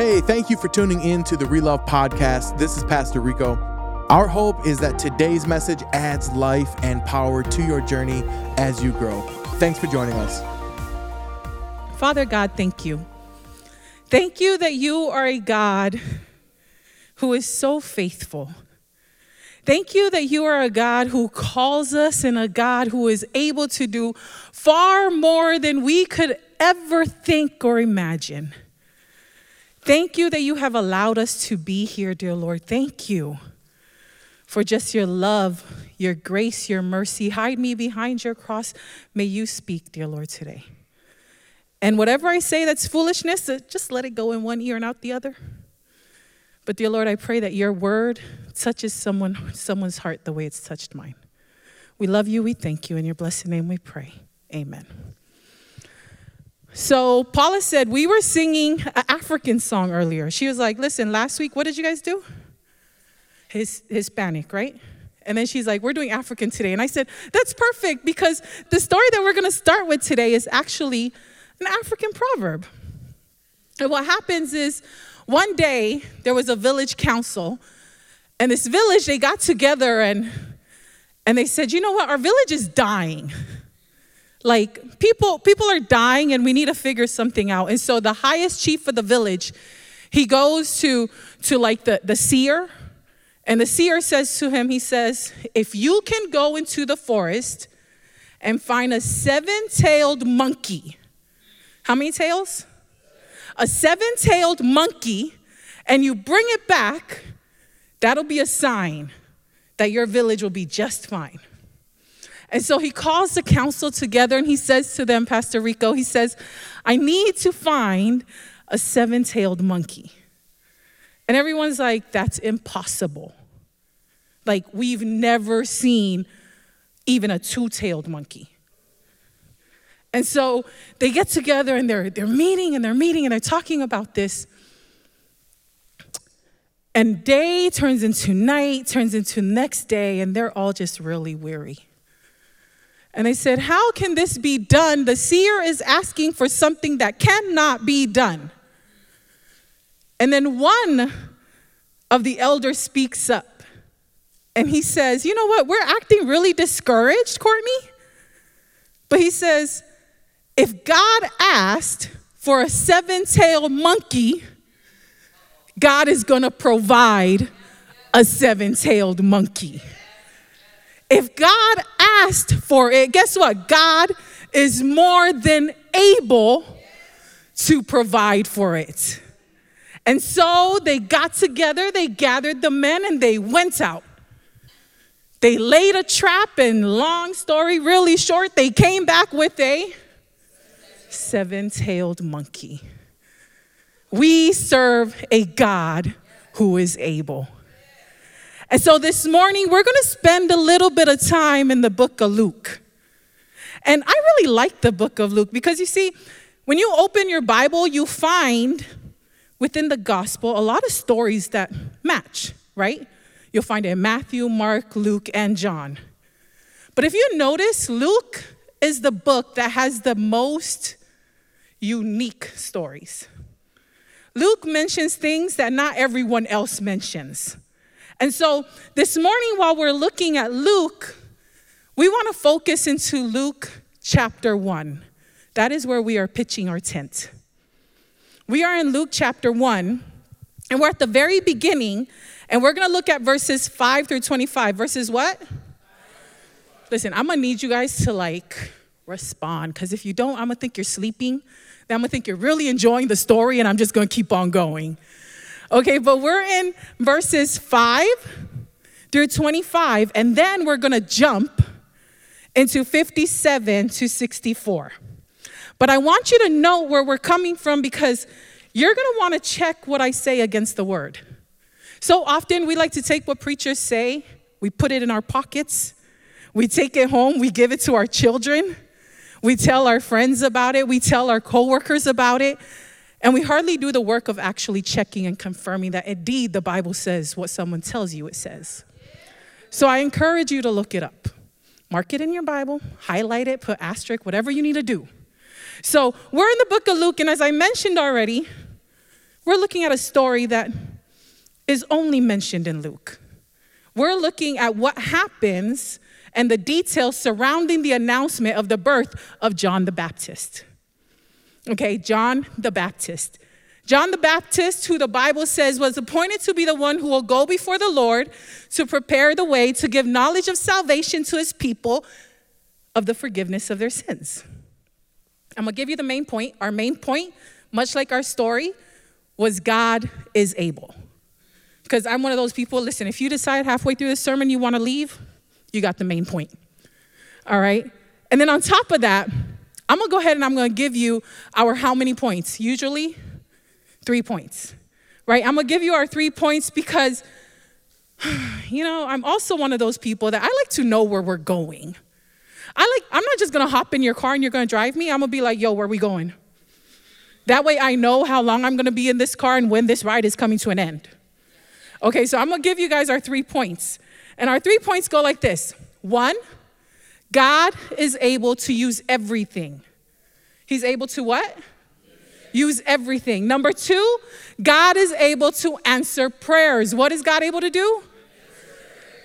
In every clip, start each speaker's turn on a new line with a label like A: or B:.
A: Hey, thank you for tuning in to the Relove Podcast. This is Pastor Rico. Our hope is that today's message adds life and power to your journey as you grow. Thanks for joining us.
B: Father God, thank you. Thank you that you are a God who is so faithful. Thank you that you are a God who calls us and a God who is able to do far more than we could ever think or imagine. Thank you that you have allowed us to be here, dear Lord. Thank you for just your love, your grace, your mercy. Hide me behind your cross. May you speak, dear Lord, today. And whatever I say that's foolishness, uh, just let it go in one ear and out the other. But dear Lord, I pray that your word touches someone, someone's heart the way it's touched mine. We love you, we thank you, in your blessed name we pray. Amen. So Paula said, we were singing an African song earlier. She was like, listen, last week, what did you guys do? His, Hispanic, right? And then she's like, we're doing African today. And I said, that's perfect because the story that we're going to start with today is actually an African proverb. And what happens is one day there was a village council, and this village, they got together and, and they said, you know what, our village is dying. Like people, people are dying and we need to figure something out. And so the highest chief of the village, he goes to, to like the, the seer, and the seer says to him, he says, if you can go into the forest and find a seven-tailed monkey. How many tails? A seven-tailed monkey, and you bring it back, that'll be a sign that your village will be just fine. And so he calls the council together and he says to them, Pastor Rico, he says, I need to find a seven tailed monkey. And everyone's like, that's impossible. Like, we've never seen even a two tailed monkey. And so they get together and they're, they're meeting and they're meeting and they're talking about this. And day turns into night, turns into next day, and they're all just really weary. And they said, How can this be done? The seer is asking for something that cannot be done. And then one of the elders speaks up and he says, You know what? We're acting really discouraged, Courtney. But he says, If God asked for a seven tailed monkey, God is going to provide a seven tailed monkey. If God asked for it, guess what? God is more than able to provide for it. And so they got together, they gathered the men, and they went out. They laid a trap, and long story really short, they came back with a seven tailed monkey. We serve a God who is able. And so this morning, we're going to spend a little bit of time in the book of Luke. And I really like the book of Luke because you see, when you open your Bible, you find within the gospel a lot of stories that match, right? You'll find it in Matthew, Mark, Luke, and John. But if you notice, Luke is the book that has the most unique stories. Luke mentions things that not everyone else mentions. And so this morning, while we're looking at Luke, we want to focus into Luke chapter 1. That is where we are pitching our tent. We are in Luke chapter 1, and we're at the very beginning, and we're going to look at verses 5 through 25. Verses what? Listen, I'm going to need you guys to like respond, because if you don't, I'm going to think you're sleeping. Then I'm going to think you're really enjoying the story, and I'm just going to keep on going. Okay, but we're in verses 5 through 25, and then we're gonna jump into 57 to 64. But I want you to know where we're coming from because you're gonna wanna check what I say against the word. So often we like to take what preachers say, we put it in our pockets, we take it home, we give it to our children, we tell our friends about it, we tell our coworkers about it. And we hardly do the work of actually checking and confirming that indeed the Bible says what someone tells you it says. So I encourage you to look it up. Mark it in your Bible, highlight it, put asterisk, whatever you need to do. So we're in the book of Luke, and as I mentioned already, we're looking at a story that is only mentioned in Luke. We're looking at what happens and the details surrounding the announcement of the birth of John the Baptist. Okay, John the Baptist. John the Baptist, who the Bible says was appointed to be the one who will go before the Lord to prepare the way to give knowledge of salvation to his people of the forgiveness of their sins. I'm gonna give you the main point. Our main point, much like our story, was God is able. Because I'm one of those people, listen, if you decide halfway through the sermon you wanna leave, you got the main point. All right? And then on top of that, I'm gonna go ahead and I'm gonna give you our how many points? Usually, three points, right? I'm gonna give you our three points because, you know, I'm also one of those people that I like to know where we're going. I like, I'm not just gonna hop in your car and you're gonna drive me. I'm gonna be like, yo, where we going? That way I know how long I'm gonna be in this car and when this ride is coming to an end. Okay, so I'm gonna give you guys our three points. And our three points go like this one, God is able to use everything. He's able to what? use everything. Number two, God is able to answer prayers. What is God able to do?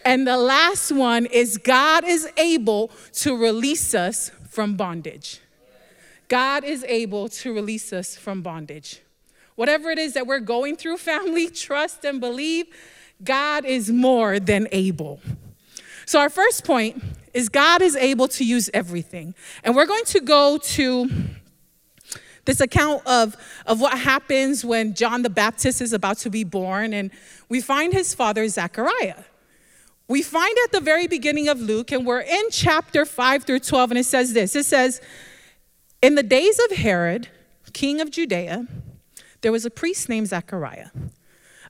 B: And the last one is God is able to release us from bondage. God is able to release us from bondage. Whatever it is that we're going through, family, trust and believe, God is more than able. So, our first point is God is able to use everything. And we're going to go to this account of, of what happens when John the Baptist is about to be born, and we find his father, Zechariah. We find at the very beginning of Luke, and we're in chapter 5 through 12, and it says this it says, In the days of Herod, king of Judea, there was a priest named Zechariah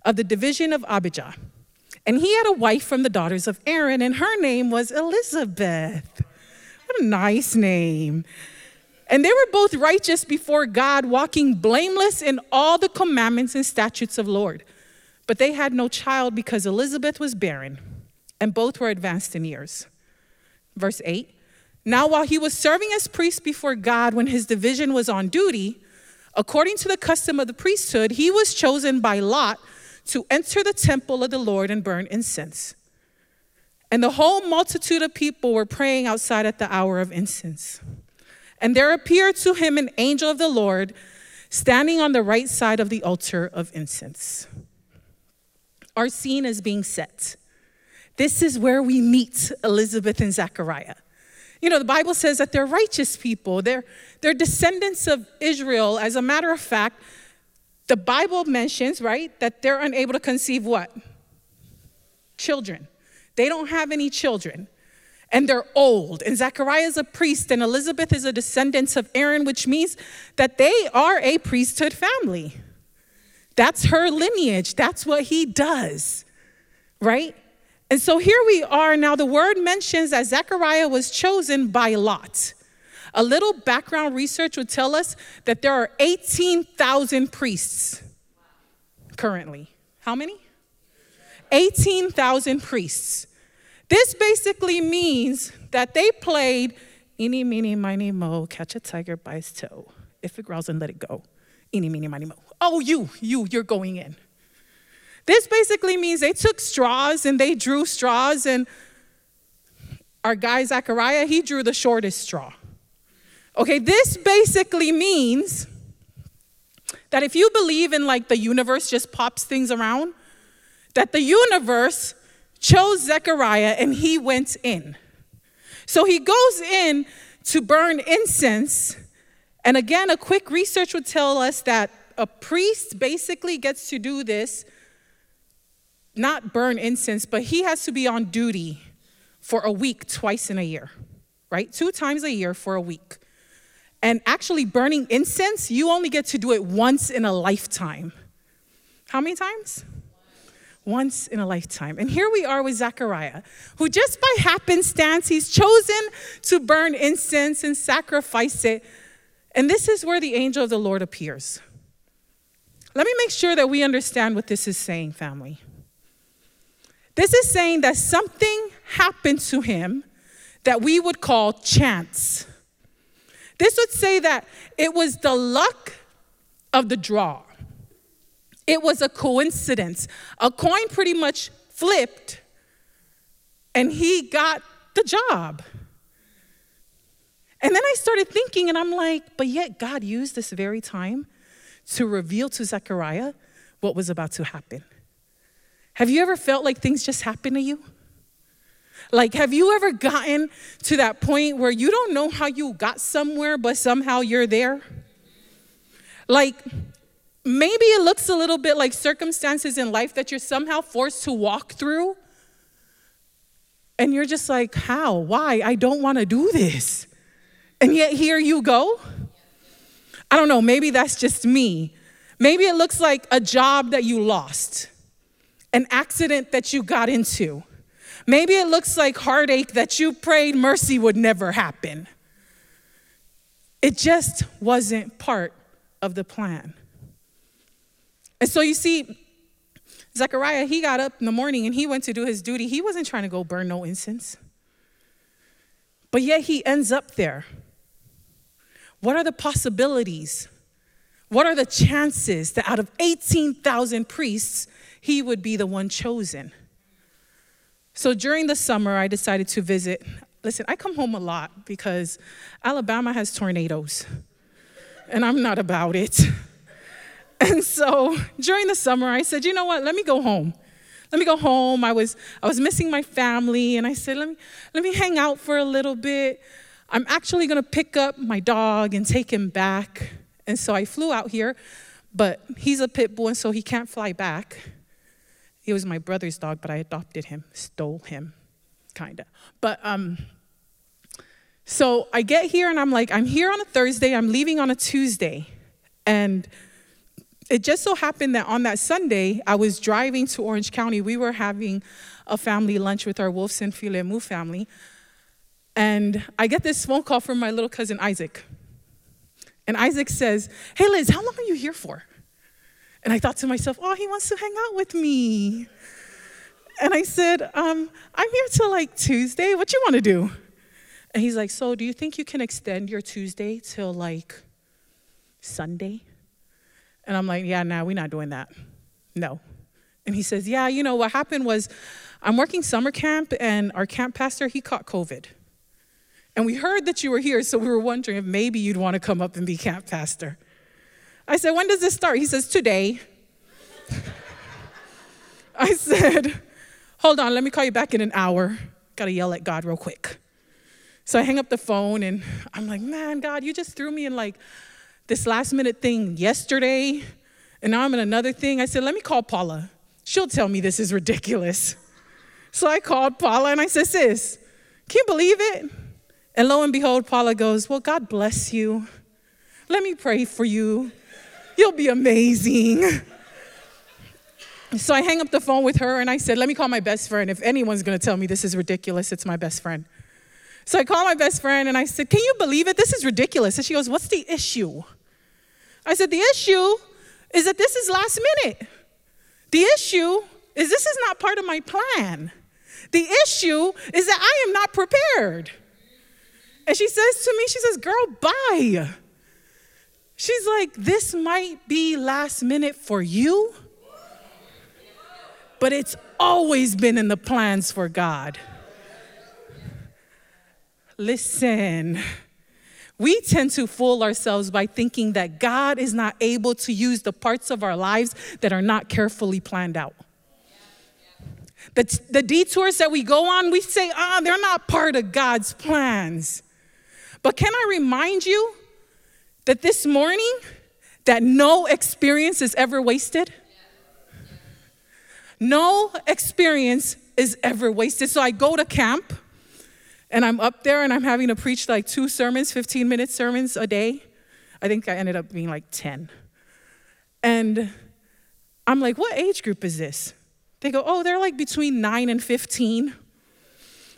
B: of the division of Abijah. And he had a wife from the daughters of Aaron, and her name was Elizabeth. What a nice name. And they were both righteous before God, walking blameless in all the commandments and statutes of Lord. But they had no child because Elizabeth was barren, and both were advanced in years. Verse 8 Now, while he was serving as priest before God when his division was on duty, according to the custom of the priesthood, he was chosen by Lot to enter the temple of the Lord and burn incense. And the whole multitude of people were praying outside at the hour of incense. And there appeared to him an angel of the Lord standing on the right side of the altar of incense. Our scene is being set. This is where we meet Elizabeth and Zechariah. You know, the Bible says that they're righteous people, they're, they're descendants of Israel. As a matter of fact, the Bible mentions, right, that they're unable to conceive what? Children. They don't have any children and they're old. And Zechariah is a priest, and Elizabeth is a descendant of Aaron, which means that they are a priesthood family. That's her lineage, that's what he does, right? And so here we are. Now, the word mentions that Zechariah was chosen by Lot. A little background research would tell us that there are 18,000 priests currently. How many? 18,000 priests. This basically means that they played eeny, meeny, miny, mo, catch a tiger by its toe. If it growls, and let it go. Eeny, meeny, miny, mo. Oh, you, you, you're going in. This basically means they took straws and they drew straws, and our guy Zechariah, he drew the shortest straw. Okay, this basically means that if you believe in like the universe just pops things around, that the universe chose Zechariah and he went in. So he goes in to burn incense. And again, a quick research would tell us that a priest basically gets to do this, not burn incense, but he has to be on duty for a week twice in a year, right? Two times a year for a week. And actually, burning incense, you only get to do it once in a lifetime. How many times? once in a lifetime. And here we are with Zechariah, who just by happenstance, he's chosen to burn incense and sacrifice it. And this is where the angel of the Lord appears. Let me make sure that we understand what this is saying, family. This is saying that something happened to him that we would call chance. This would say that it was the luck of the draw. It was a coincidence. A coin pretty much flipped, and he got the job. And then I started thinking, and I'm like, but yet God used this very time to reveal to Zechariah what was about to happen. Have you ever felt like things just happen to you? Like, have you ever gotten to that point where you don't know how you got somewhere, but somehow you're there? Like, maybe it looks a little bit like circumstances in life that you're somehow forced to walk through. And you're just like, how? Why? I don't want to do this. And yet here you go. I don't know, maybe that's just me. Maybe it looks like a job that you lost, an accident that you got into. Maybe it looks like heartache that you prayed mercy would never happen. It just wasn't part of the plan. And so you see, Zechariah, he got up in the morning and he went to do his duty. He wasn't trying to go burn no incense. But yet he ends up there. What are the possibilities? What are the chances that out of 18,000 priests, he would be the one chosen? So during the summer, I decided to visit. Listen, I come home a lot because Alabama has tornadoes, and I'm not about it. And so during the summer, I said, you know what, let me go home. Let me go home. I was, I was missing my family, and I said, let me, let me hang out for a little bit. I'm actually gonna pick up my dog and take him back. And so I flew out here, but he's a pit bull, and so he can't fly back. He was my brother's dog, but I adopted him, stole him, kinda. But um, so I get here and I'm like, I'm here on a Thursday, I'm leaving on a Tuesday. And it just so happened that on that Sunday, I was driving to Orange County. We were having a family lunch with our Wolfson Filemu family. And I get this phone call from my little cousin Isaac. And Isaac says, Hey Liz, how long are you here for? And I thought to myself, Oh, he wants to hang out with me. And I said, um, I'm here till like Tuesday. What you want to do? And he's like, So do you think you can extend your Tuesday till like Sunday? And I'm like, Yeah, nah, we're not doing that. No. And he says, Yeah, you know, what happened was I'm working summer camp, and our camp pastor, he caught COVID. And we heard that you were here, so we were wondering if maybe you'd want to come up and be camp pastor. I said, When does this start? He says, Today. I said, Hold on, let me call you back in an hour. Gotta yell at God real quick. So I hang up the phone and I'm like, Man, God, you just threw me in like this last minute thing yesterday, and now I'm in another thing. I said, Let me call Paula. She'll tell me this is ridiculous. So I called Paula and I said, Sis, can you believe it? And lo and behold, Paula goes, Well, God bless you. Let me pray for you. You'll be amazing. So I hang up the phone with her and I said, Let me call my best friend. If anyone's gonna tell me this is ridiculous, it's my best friend. So I called my best friend and I said, Can you believe it? This is ridiculous. And she goes, What's the issue? I said, The issue is that this is last minute. The issue is this is not part of my plan. The issue is that I am not prepared. And she says to me, She says, Girl, bye. She's like, This might be last minute for you, but it's always been in the plans for God. Listen, we tend to fool ourselves by thinking that God is not able to use the parts of our lives that are not carefully planned out. The, the detours that we go on, we say, ah, they're not part of God's plans. But can I remind you that this morning, that no experience is ever wasted? No experience is ever wasted. So I go to camp and I'm up there and I'm having to preach like two sermons, 15 minute sermons a day. I think I ended up being like 10. And I'm like, what age group is this? They go, oh, they're like between 9 and 15.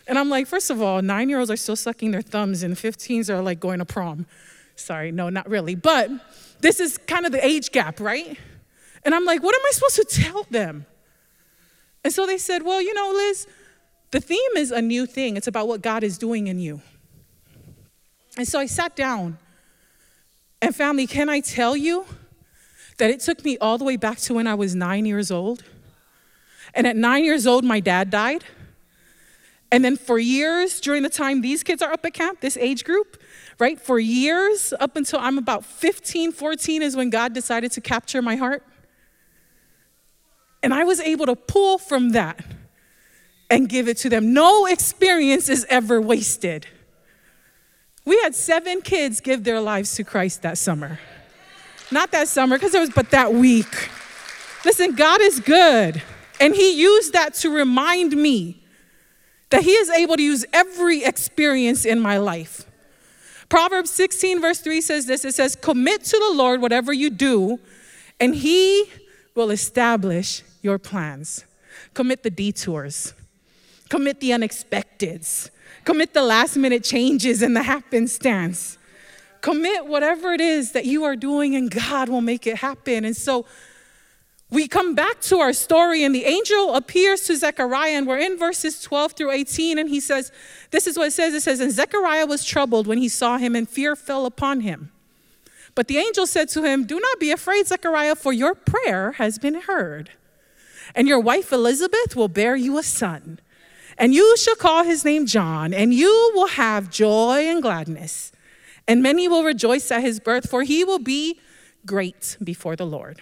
B: And I'm like, first of all, nine year olds are still sucking their thumbs, and 15s are like going to prom. Sorry, no, not really. But this is kind of the age gap, right? And I'm like, what am I supposed to tell them? And so they said, well, you know, Liz, the theme is a new thing, it's about what God is doing in you. And so I sat down, and family, can I tell you that it took me all the way back to when I was nine years old. And at nine years old, my dad died. And then for years, during the time these kids are up at camp, this age group, right? For years, up until I'm about 15, 14, is when God decided to capture my heart. And I was able to pull from that and give it to them. No experience is ever wasted. We had seven kids give their lives to Christ that summer. Not that summer, because it was, but that week. Listen, God is good. And He used that to remind me that He is able to use every experience in my life. Proverbs 16, verse 3 says this it says, Commit to the Lord whatever you do, and He will establish your plans. Commit the detours, commit the unexpecteds, commit the last minute changes and the happenstance. Commit whatever it is that you are doing, and God will make it happen. And so, we come back to our story, and the angel appears to Zechariah, and we're in verses 12 through 18. And he says, This is what it says it says, And Zechariah was troubled when he saw him, and fear fell upon him. But the angel said to him, Do not be afraid, Zechariah, for your prayer has been heard. And your wife Elizabeth will bear you a son, and you shall call his name John, and you will have joy and gladness. And many will rejoice at his birth, for he will be great before the Lord.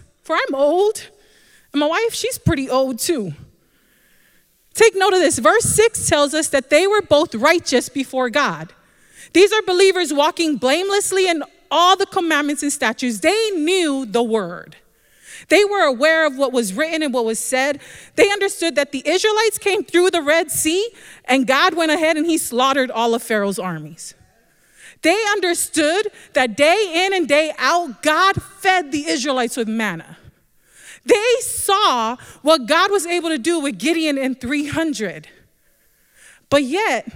B: for I'm old, and my wife, she's pretty old too. Take note of this. Verse 6 tells us that they were both righteous before God. These are believers walking blamelessly in all the commandments and statutes. They knew the word. They were aware of what was written and what was said. They understood that the Israelites came through the Red Sea and God went ahead and he slaughtered all of Pharaoh's armies. They understood that day in and day out, God fed the Israelites with manna. They saw what God was able to do with Gideon and 300. But yet,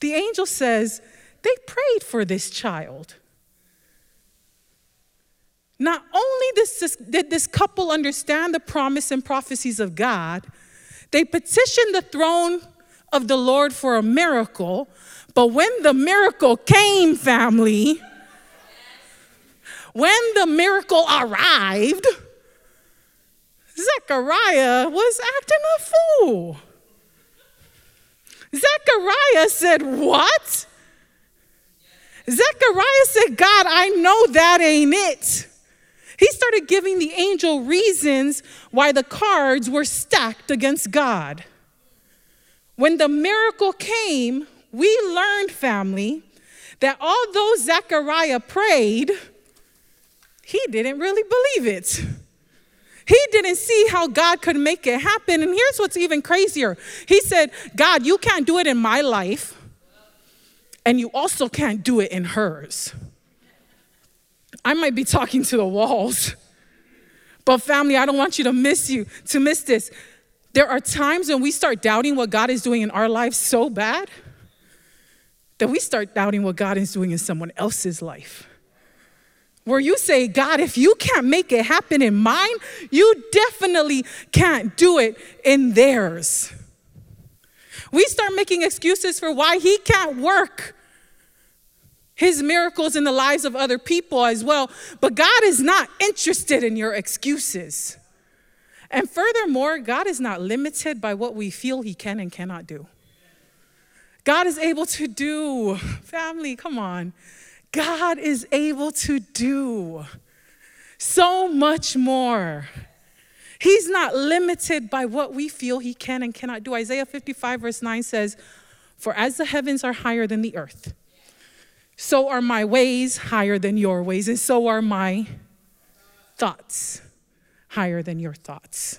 B: the angel says they prayed for this child. Not only did this couple understand the promise and prophecies of God, they petitioned the throne of the Lord for a miracle, but when the miracle came, family, when the miracle arrived, Zechariah was acting a fool. Zechariah said, What? Zechariah said, God, I know that ain't it. He started giving the angel reasons why the cards were stacked against God. When the miracle came, we learned, family, that although Zechariah prayed, he didn't really believe it. He didn't see how God could make it happen. And here's what's even crazier He said, God, you can't do it in my life, and you also can't do it in hers. I might be talking to the walls. But family, I don't want you to miss you, to miss this. There are times when we start doubting what God is doing in our lives so bad that we start doubting what God is doing in someone else's life. Where you say, God, if you can't make it happen in mine, you definitely can't do it in theirs. We start making excuses for why He can't work his miracles in the lives of other people as well. But God is not interested in your excuses. And furthermore, God is not limited by what we feel he can and cannot do. God is able to do, family, come on. God is able to do so much more. He's not limited by what we feel he can and cannot do. Isaiah 55, verse 9 says, For as the heavens are higher than the earth, so are my ways higher than your ways, and so are my thoughts higher than your thoughts.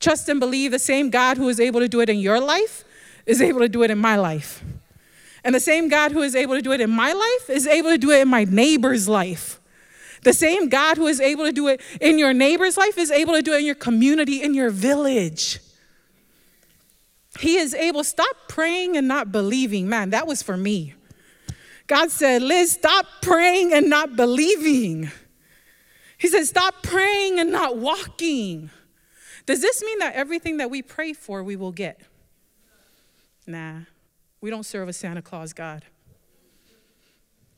B: Trust and believe the same God who is able to do it in your life is able to do it in my life. And the same God who is able to do it in my life is able to do it in my neighbor's life. The same God who is able to do it in your neighbor's life is able to do it in your community, in your village. He is able, stop praying and not believing. Man, that was for me. God said, Liz, stop praying and not believing. He said, stop praying and not walking. Does this mean that everything that we pray for, we will get? Nah, we don't serve a Santa Claus God.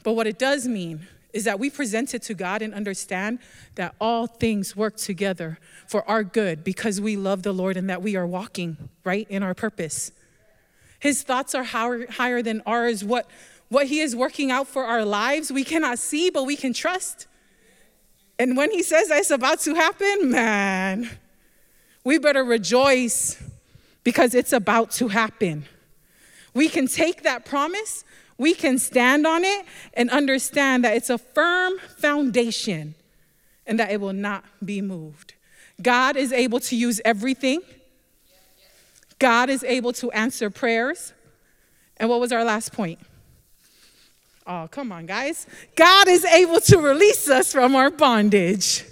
B: But what it does mean is that we present it to God and understand that all things work together for our good because we love the Lord and that we are walking right in our purpose. His thoughts are higher, than ours. What, what He is working out for our lives, we cannot see, but we can trust. And when He says that's about to happen, man, we better rejoice because it's about to happen. We can take that promise we can stand on it and understand that it's a firm foundation and that it will not be moved. God is able to use everything. God is able to answer prayers. And what was our last point? Oh, come on, guys. God is able to release us from our bondage.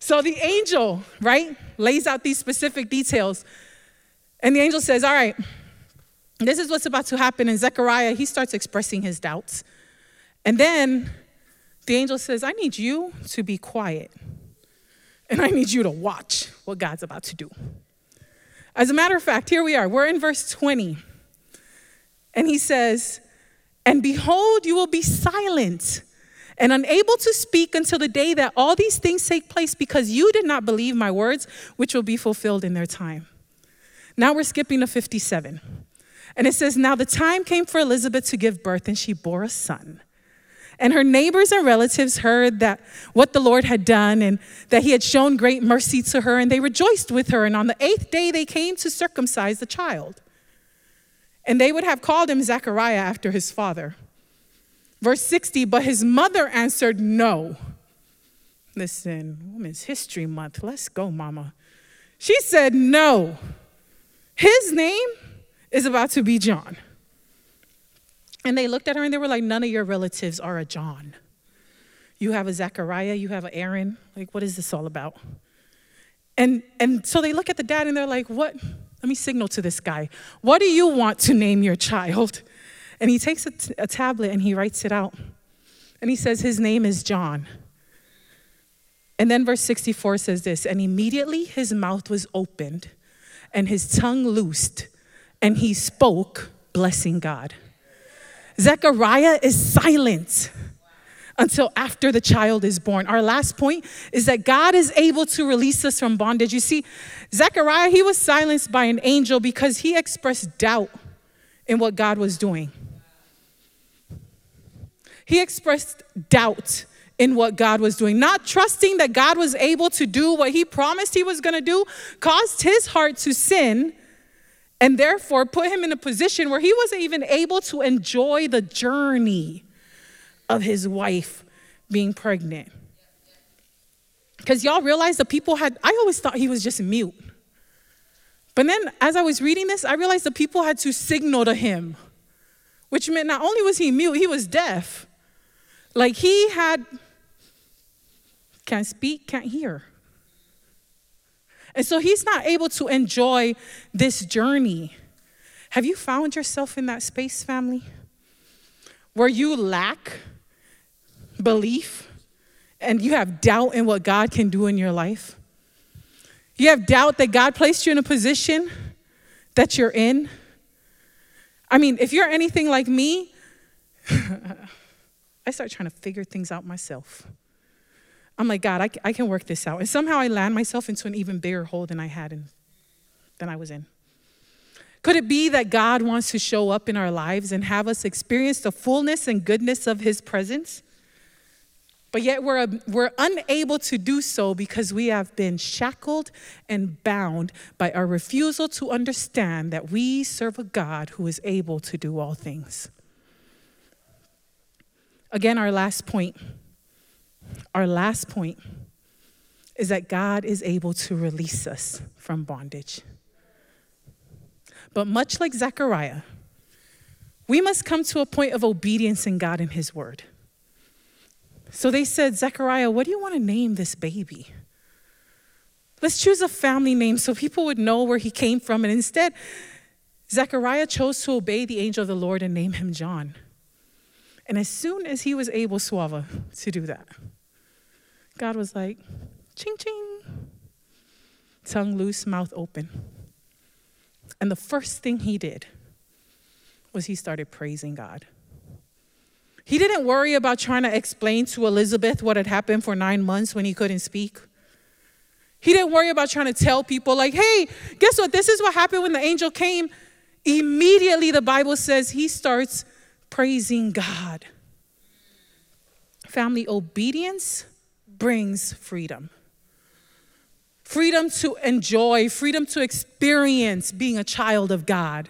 B: So the angel, right, lays out these specific details. And the angel says, All right, this is what's about to happen. And Zechariah, he starts expressing his doubts. And then the angel says, I need you to be quiet. And I need you to watch what God's about to do. As a matter of fact, here we are. We're in verse 20. And he says, And behold, you will be silent and unable to speak until the day that all these things take place because you did not believe my words, which will be fulfilled in their time. Now we're skipping to 57. And it says, Now the time came for Elizabeth to give birth, and she bore a son. And her neighbors and relatives heard that what the Lord had done and that he had shown great mercy to her, and they rejoiced with her. And on the eighth day, they came to circumcise the child. And they would have called him Zechariah after his father. Verse 60 But his mother answered, No. Listen, Women's History Month. Let's go, mama. She said, No. His name is about to be John. And they looked at her and they were like, None of your relatives are a John. You have a Zechariah, you have an Aaron. Like, what is this all about? And, and so they look at the dad and they're like, What? Let me signal to this guy. What do you want to name your child? And he takes a, t- a tablet and he writes it out. And he says, His name is John. And then verse 64 says this And immediately his mouth was opened and his tongue loosed and he spoke, blessing God. Zechariah is silent until after the child is born. Our last point is that God is able to release us from bondage. You see, Zechariah, he was silenced by an angel because he expressed doubt in what God was doing. He expressed doubt in what God was doing. Not trusting that God was able to do what he promised he was going to do caused his heart to sin and therefore put him in a position where he wasn't even able to enjoy the journey of his wife being pregnant. Because y'all realize the people had, I always thought he was just mute. But then as I was reading this, I realized the people had to signal to him, which meant not only was he mute, he was deaf. Like he had, can't speak, can't hear. And so he's not able to enjoy this journey. Have you found yourself in that space, family? Where you lack belief and you have doubt in what God can do in your life? You have doubt that God placed you in a position that you're in? I mean, if you're anything like me, I start trying to figure things out myself. I'm like, God, I, I can work this out. And somehow I land myself into an even bigger hole than I had in, than I was in. Could it be that God wants to show up in our lives and have us experience the fullness and goodness of His presence? But yet we're, we're unable to do so because we have been shackled and bound by our refusal to understand that we serve a God who is able to do all things. Again, our last point our last point is that God is able to release us from bondage. But much like Zechariah, we must come to a point of obedience in God and His Word. So they said, Zechariah, what do you want to name this baby? Let's choose a family name so people would know where he came from. And instead, Zechariah chose to obey the angel of the Lord and name him John. And as soon as he was able, Suava, to do that, God was like, ching ching, tongue loose, mouth open. And the first thing he did was he started praising God. He didn't worry about trying to explain to Elizabeth what had happened for nine months when he couldn't speak. He didn't worry about trying to tell people, like, hey, guess what? This is what happened when the angel came. Immediately, the Bible says he starts praising God. Family obedience brings freedom freedom to enjoy, freedom to experience being a child of God,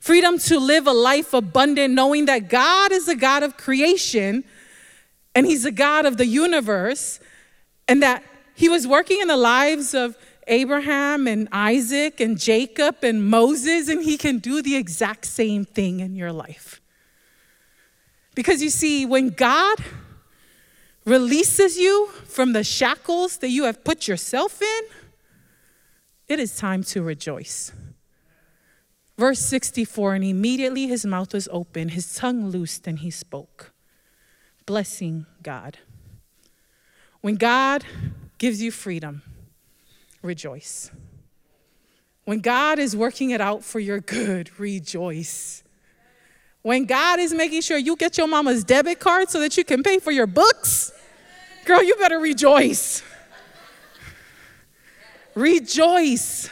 B: freedom to live a life abundant, knowing that God is a God of creation and He's a God of the universe, and that He was working in the lives of Abraham and Isaac and Jacob and Moses, and He can do the exact same thing in your life. Because you see, when God releases you from the shackles that you have put yourself in, it is time to rejoice. Verse 64 And immediately his mouth was open, his tongue loosed, and he spoke, blessing God. When God gives you freedom, rejoice. When God is working it out for your good, rejoice. When God is making sure you get your mama's debit card so that you can pay for your books, Girl, you better rejoice. Rejoice.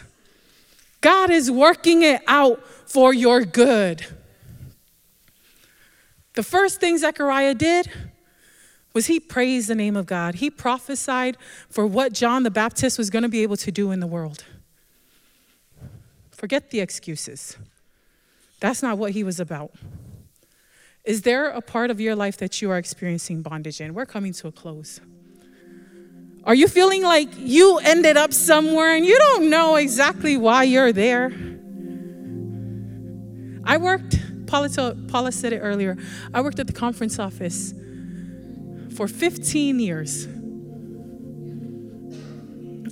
B: God is working it out for your good. The first thing Zechariah did was he praised the name of God. He prophesied for what John the Baptist was going to be able to do in the world. Forget the excuses. That's not what he was about. Is there a part of your life that you are experiencing bondage in? We're coming to a close. Are you feeling like you ended up somewhere and you don't know exactly why you're there? I worked, Paula, told, Paula said it earlier, I worked at the conference office for 15 years.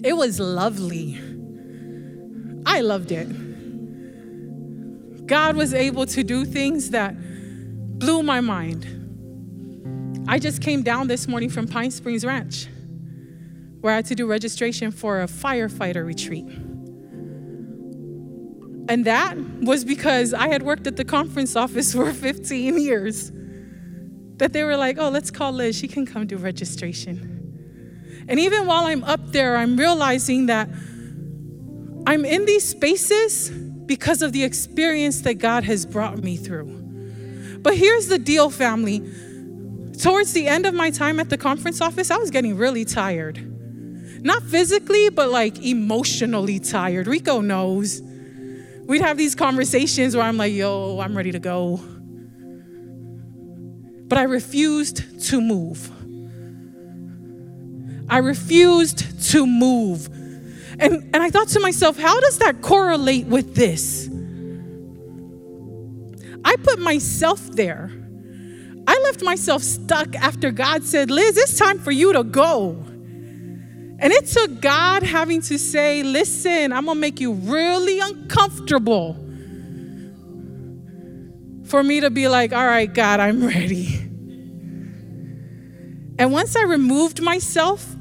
B: It was lovely. I loved it. God was able to do things that blew my mind. I just came down this morning from Pine Springs Ranch, where I had to do registration for a firefighter retreat. And that was because I had worked at the conference office for 15 years. That they were like, oh, let's call Liz, she can come do registration. And even while I'm up there, I'm realizing that I'm in these spaces because of the experience that God has brought me through. But here's the deal, family. Towards the end of my time at the conference office, I was getting really tired. Not physically, but like emotionally tired. Rico knows. We'd have these conversations where I'm like, yo, I'm ready to go. But I refused to move. I refused to move. And, and I thought to myself, how does that correlate with this? I put myself there. I left myself stuck after God said, Liz, it's time for you to go. And it took God having to say, Listen, I'm gonna make you really uncomfortable for me to be like, All right, God, I'm ready. And once I removed myself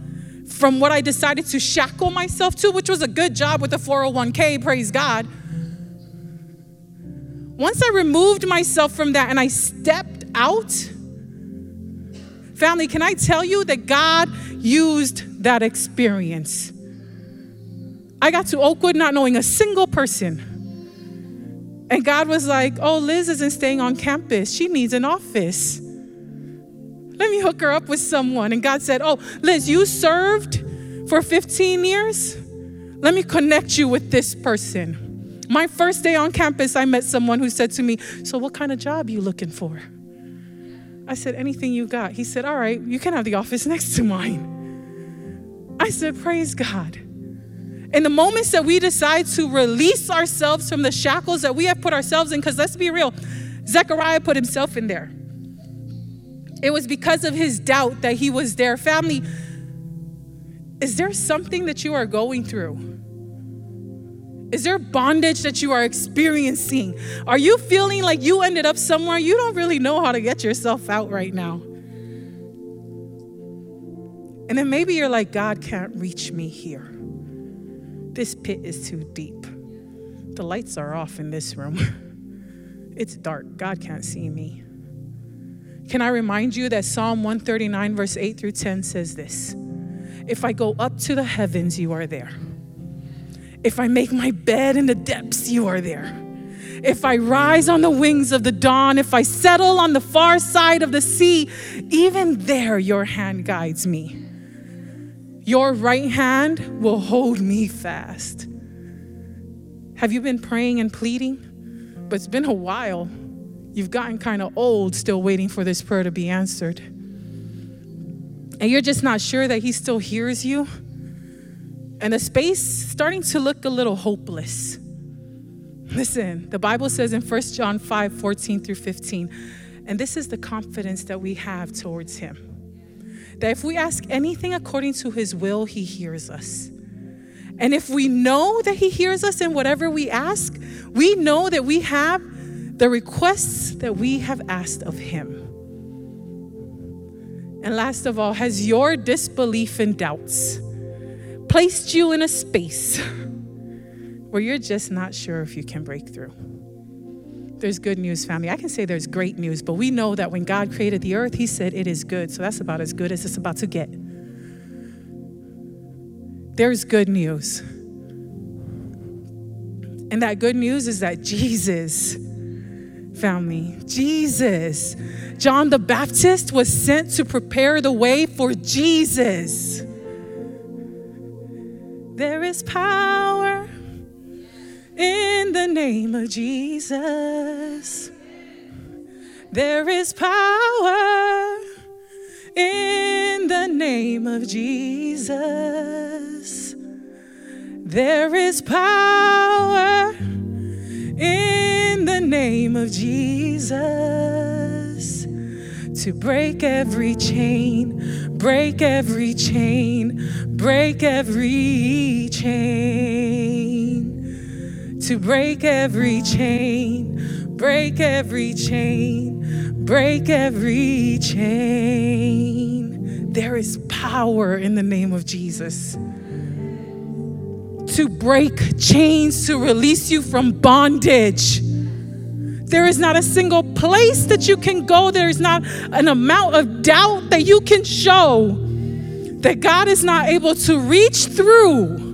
B: from what I decided to shackle myself to, which was a good job with the 401k, praise God once I removed myself from that and I stepped out, family, can I tell you that God used that experience? I got to Oakwood not knowing a single person. And God was like, oh, Liz isn't staying on campus. She needs an office. Let me hook her up with someone. And God said, oh, Liz, you served for 15 years? Let me connect you with this person. My first day on campus, I met someone who said to me, So, what kind of job you looking for? I said, Anything you got. He said, All right, you can have the office next to mine. I said, Praise God. In the moments that we decide to release ourselves from the shackles that we have put ourselves in, because let's be real, Zechariah put himself in there. It was because of his doubt that he was there. Family, is there something that you are going through? Is there bondage that you are experiencing? Are you feeling like you ended up somewhere you don't really know how to get yourself out right now? And then maybe you're like, God can't reach me here. This pit is too deep. The lights are off in this room. it's dark. God can't see me. Can I remind you that Psalm 139, verse 8 through 10 says this If I go up to the heavens, you are there. If I make my bed in the depths, you are there. If I rise on the wings of the dawn, if I settle on the far side of the sea, even there your hand guides me. Your right hand will hold me fast. Have you been praying and pleading? But it's been a while. You've gotten kind of old still waiting for this prayer to be answered. And you're just not sure that He still hears you and the space starting to look a little hopeless. Listen, the Bible says in 1 John 5 14 through 15, and this is the confidence that we have towards Him that if we ask anything according to His will, He hears us. And if we know that He hears us in whatever we ask, we know that we have the requests that we have asked of Him. And last of all, has your disbelief and doubts placed you in a space where you're just not sure if you can break through. There's good news, family. I can say there's great news, but we know that when God created the earth, He said it is good. So that's about as good as it's about to get. There's good news. And that good news is that Jesus, family, Jesus, John the Baptist was sent to prepare the way for Jesus. There is power in the name of Jesus. There is power in the name of Jesus. There is power in the name of Jesus to break every chain, break every chain, break every chain. To break every chain, break every chain, break every chain. There is power in the name of Jesus to break chains, to release you from bondage there is not a single place that you can go. There is not an amount of doubt that you can show that God is not able to reach through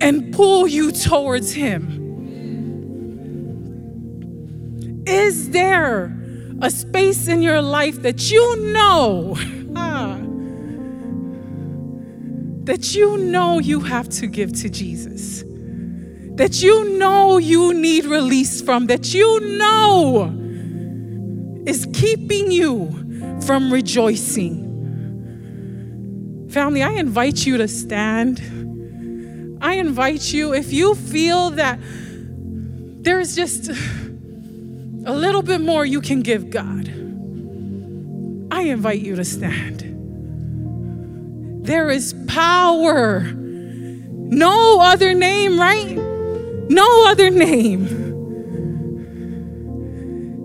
B: and pull you towards Him. Is there a space in your life that you know, ah, that you know you have to give to Jesus? that you know you need release from, that you know is keeping you from rejoicing. Family, I invite you to stand. I invite you, if you feel that there's just a little bit more you can give God, I invite you to stand. There is power. No other name, right? No other name.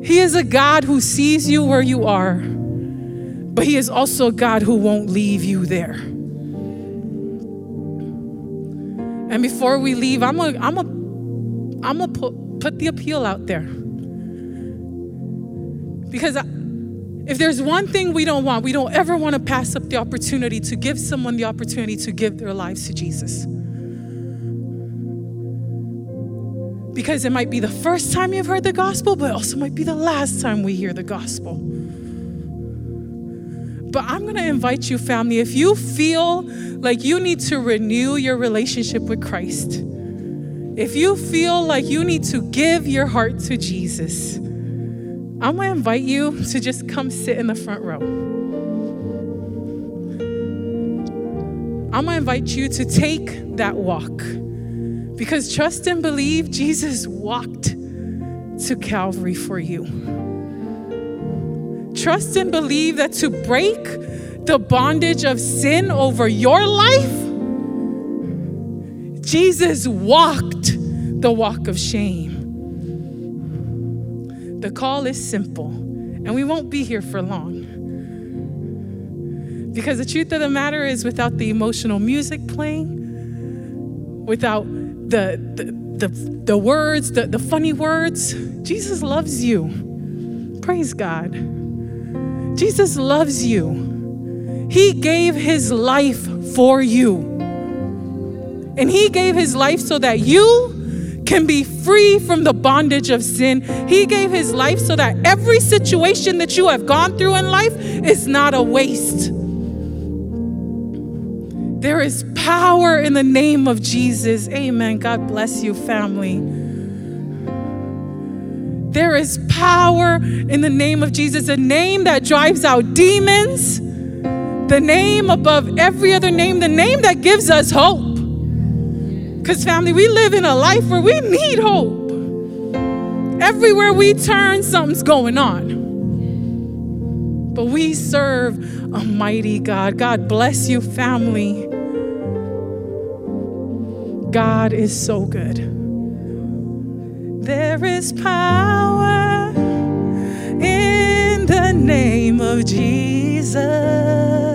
B: He is a God who sees you where you are, but He is also a God who won't leave you there. And before we leave, I'm gonna I'm gonna I'm gonna put, put the appeal out there. Because if there's one thing we don't want, we don't ever want to pass up the opportunity to give someone the opportunity to give their lives to Jesus. Because it might be the first time you've heard the gospel, but also might be the last time we hear the gospel. But I'm going to invite you, family, if you feel like you need to renew your relationship with Christ, if you feel like you need to give your heart to Jesus, I'm to invite you to just come sit in the front row. I'm to invite you to take that walk. Because trust and believe Jesus walked to Calvary for you. trust and believe that to break the bondage of sin over your life, Jesus walked the walk of shame. The call is simple, and we won't be here for long. Because the truth of the matter is, without the emotional music playing, without the, the, the, the words, the, the funny words, Jesus loves you. Praise God. Jesus loves you. He gave his life for you. And he gave his life so that you can be free from the bondage of sin. He gave his life so that every situation that you have gone through in life is not a waste. There is power in the name of Jesus. Amen. God bless you, family. There is power in the name of Jesus, a name that drives out demons, the name above every other name, the name that gives us hope. Because, family, we live in a life where we need hope. Everywhere we turn, something's going on. But we serve a mighty God. God bless you, family. God is so good. There is power in the name of Jesus.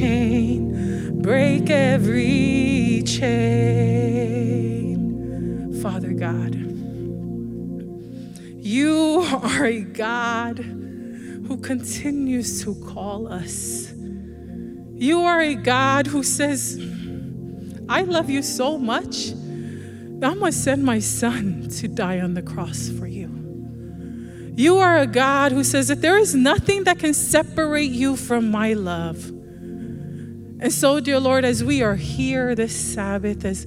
B: chain, break every chain. Father God, you are a God who continues to call us. You are a God who says, I love you so much that I'm to send my son to die on the cross for you. You are a God who says that there is nothing that can separate you from my love. And so, dear Lord, as we are here this Sabbath, as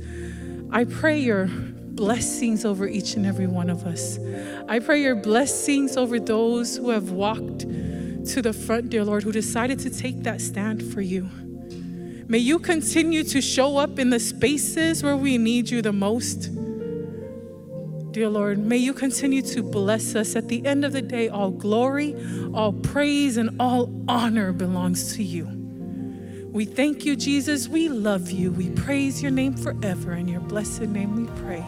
B: I pray your blessings over each and every one of us. I pray your blessings over those who have walked to the front, dear Lord, who decided to take that stand for you. May you continue to show up in the spaces where we need you the most. Dear Lord, may you continue to bless us. At the end of the day, all glory, all praise, and all honor belongs to you. We thank you, Jesus. We love you. We praise your name forever. In your blessed name we pray.